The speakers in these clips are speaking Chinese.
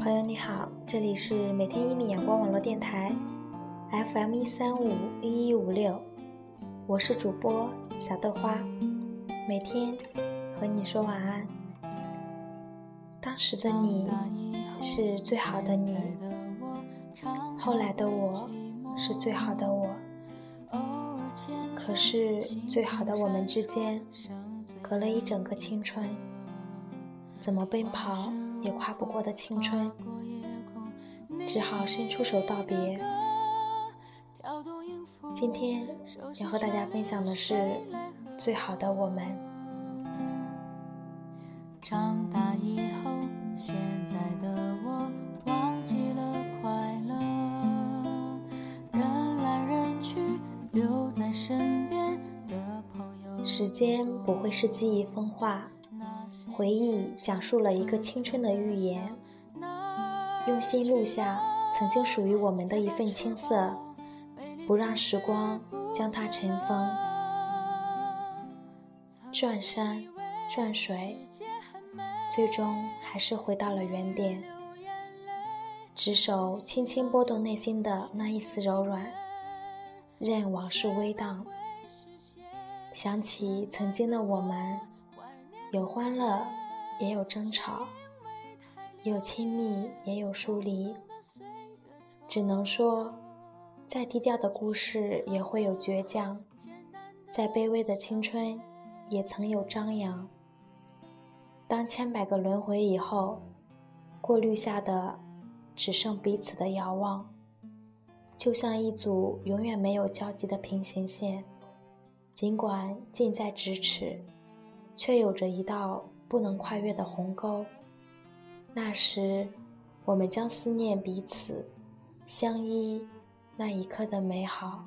朋友你好，这里是每天一米阳光网络电台，FM 一三五一一五六，我是主播小豆花，每天和你说晚安。当时的你是最好的你，后来的我是最好的我，可是最好的我们之间隔了一整个青春，怎么奔跑？也跨不过的青春，只好伸出手道别。今天要和大家分享的是《最好的我们》。长大以后，现在的我忘记了快乐，人来人去，留在身边的朋友。时间不会是记忆风化。回忆讲述了一个青春的寓言，用心录下曾经属于我们的一份青涩，不让时光将它尘封。转山转水，最终还是回到了原点。执手轻轻拨动内心的那一丝柔软，任往事微荡，想起曾经的我们。有欢乐，也有争吵；有亲密，也有疏离。只能说，再低调的故事也会有倔强，再卑微的青春也曾有张扬。当千百个轮回以后，过滤下的只剩彼此的遥望，就像一组永远没有交集的平行线，尽管近在咫尺。却有着一道不能跨越的鸿沟。那时，我们将思念彼此相依那一刻的美好。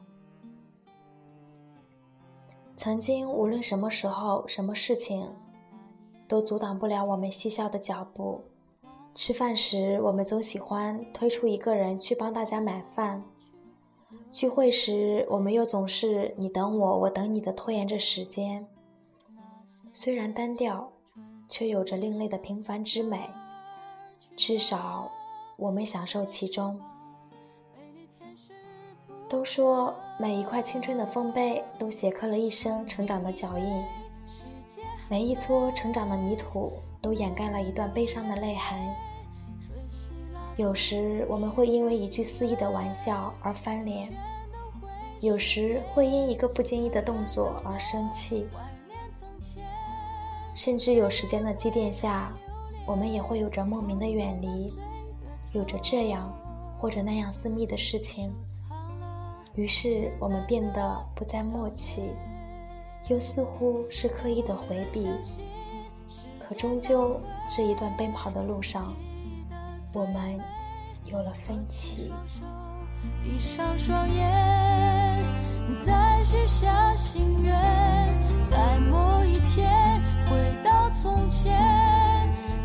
曾经，无论什么时候、什么事情，都阻挡不了我们嬉笑的脚步。吃饭时，我们总喜欢推出一个人去帮大家买饭；聚会时，我们又总是你等我，我等你的拖延着时间。虽然单调，却有着另类的平凡之美。至少，我们享受其中。都说每一块青春的丰碑，都写刻了一生成长的脚印；每一撮成长的泥土，都掩盖了一段悲伤的泪痕。有时，我们会因为一句肆意的玩笑而翻脸；有时，会因一个不经意的动作而生气。甚至有时间的积淀下，我们也会有着莫名的远离，有着这样或者那样私密的事情。于是我们变得不再默契，又似乎是刻意的回避。可终究这一段奔跑的路上，我们有了分歧。闭上双眼，再许下心愿，在某一天。回到从前，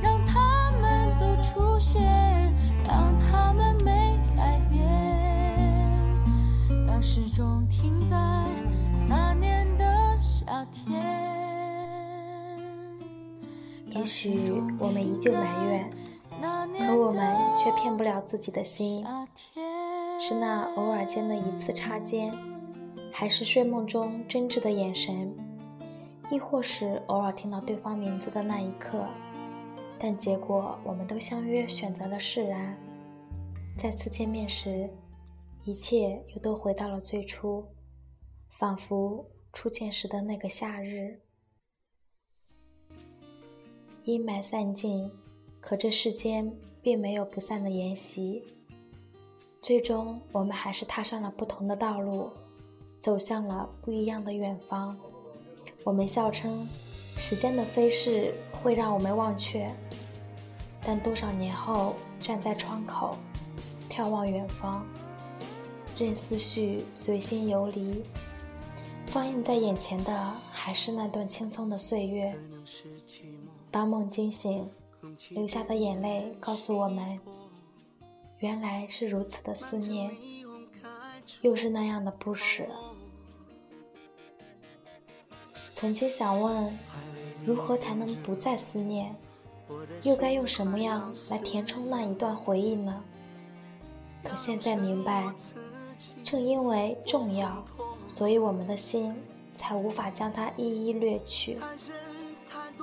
让他们都出现，让他们没改变，让时钟停在那年的夏天。也许我们依旧埋怨，可我们却骗不了自己的心。是那偶尔间的一次擦肩，还是睡梦中真挚的眼神？亦或是偶尔听到对方名字的那一刻，但结果我们都相约选择了释然。再次见面时，一切又都回到了最初，仿佛初见时的那个夏日。阴霾散尽，可这世间并没有不散的筵席。最终，我们还是踏上了不同的道路，走向了不一样的远方。我们笑称，时间的飞逝会让我们忘却，但多少年后站在窗口，眺望远方，任思绪随心游离，放映在眼前的还是那段青葱的岁月。当梦惊醒，流下的眼泪告诉我们，原来是如此的思念，又是那样的不舍。曾经想问，如何才能不再思念？又该用什么样来填充那一段回忆呢？可现在明白，正因为重要，所以我们的心才无法将它一一掠去。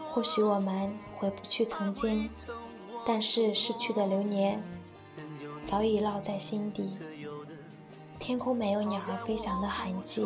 或许我们回不去曾经，但是逝去的流年早已烙在心底。天空没有鸟儿飞翔的痕迹，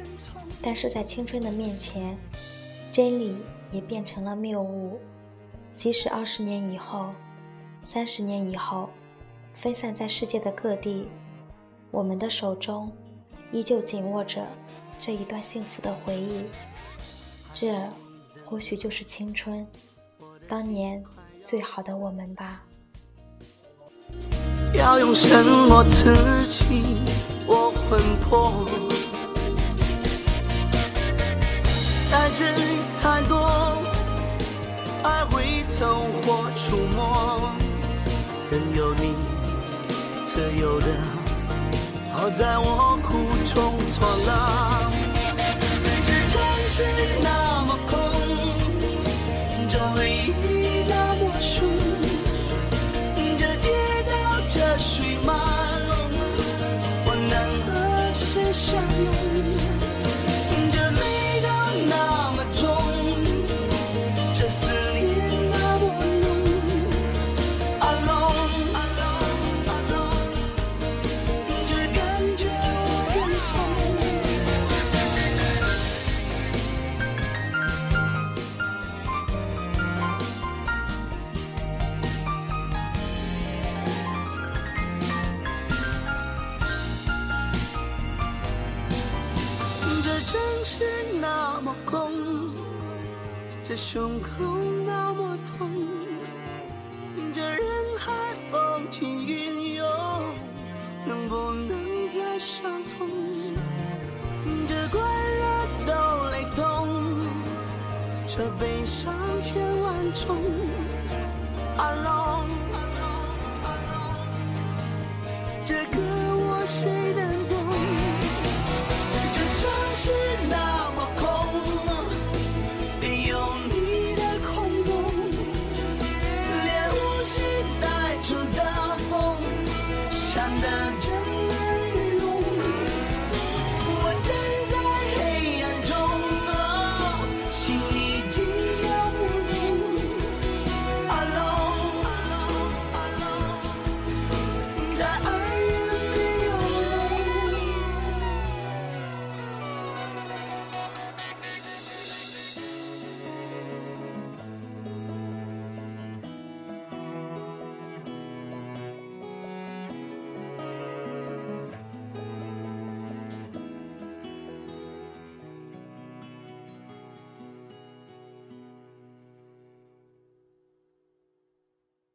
但是在青春的面前，真理也变成了谬误。即使二十年以后、三十年以后，分散在世界的各地，我们的手中依旧紧握着这一段幸福的回忆。这或许就是青春，当年最好的我们吧。要用什么刺激我魂魄？太真太多。爱会走火出没，任由你自由的好在我苦中作乐。这城市那么空，这回忆那么凶，这街道这水马龙，我能和谁相拥？城是那么空，这胸口那么痛，这人海风起云涌，能不能再相逢？这快乐都雷动，这悲伤千万重。Alone，这个我谁能？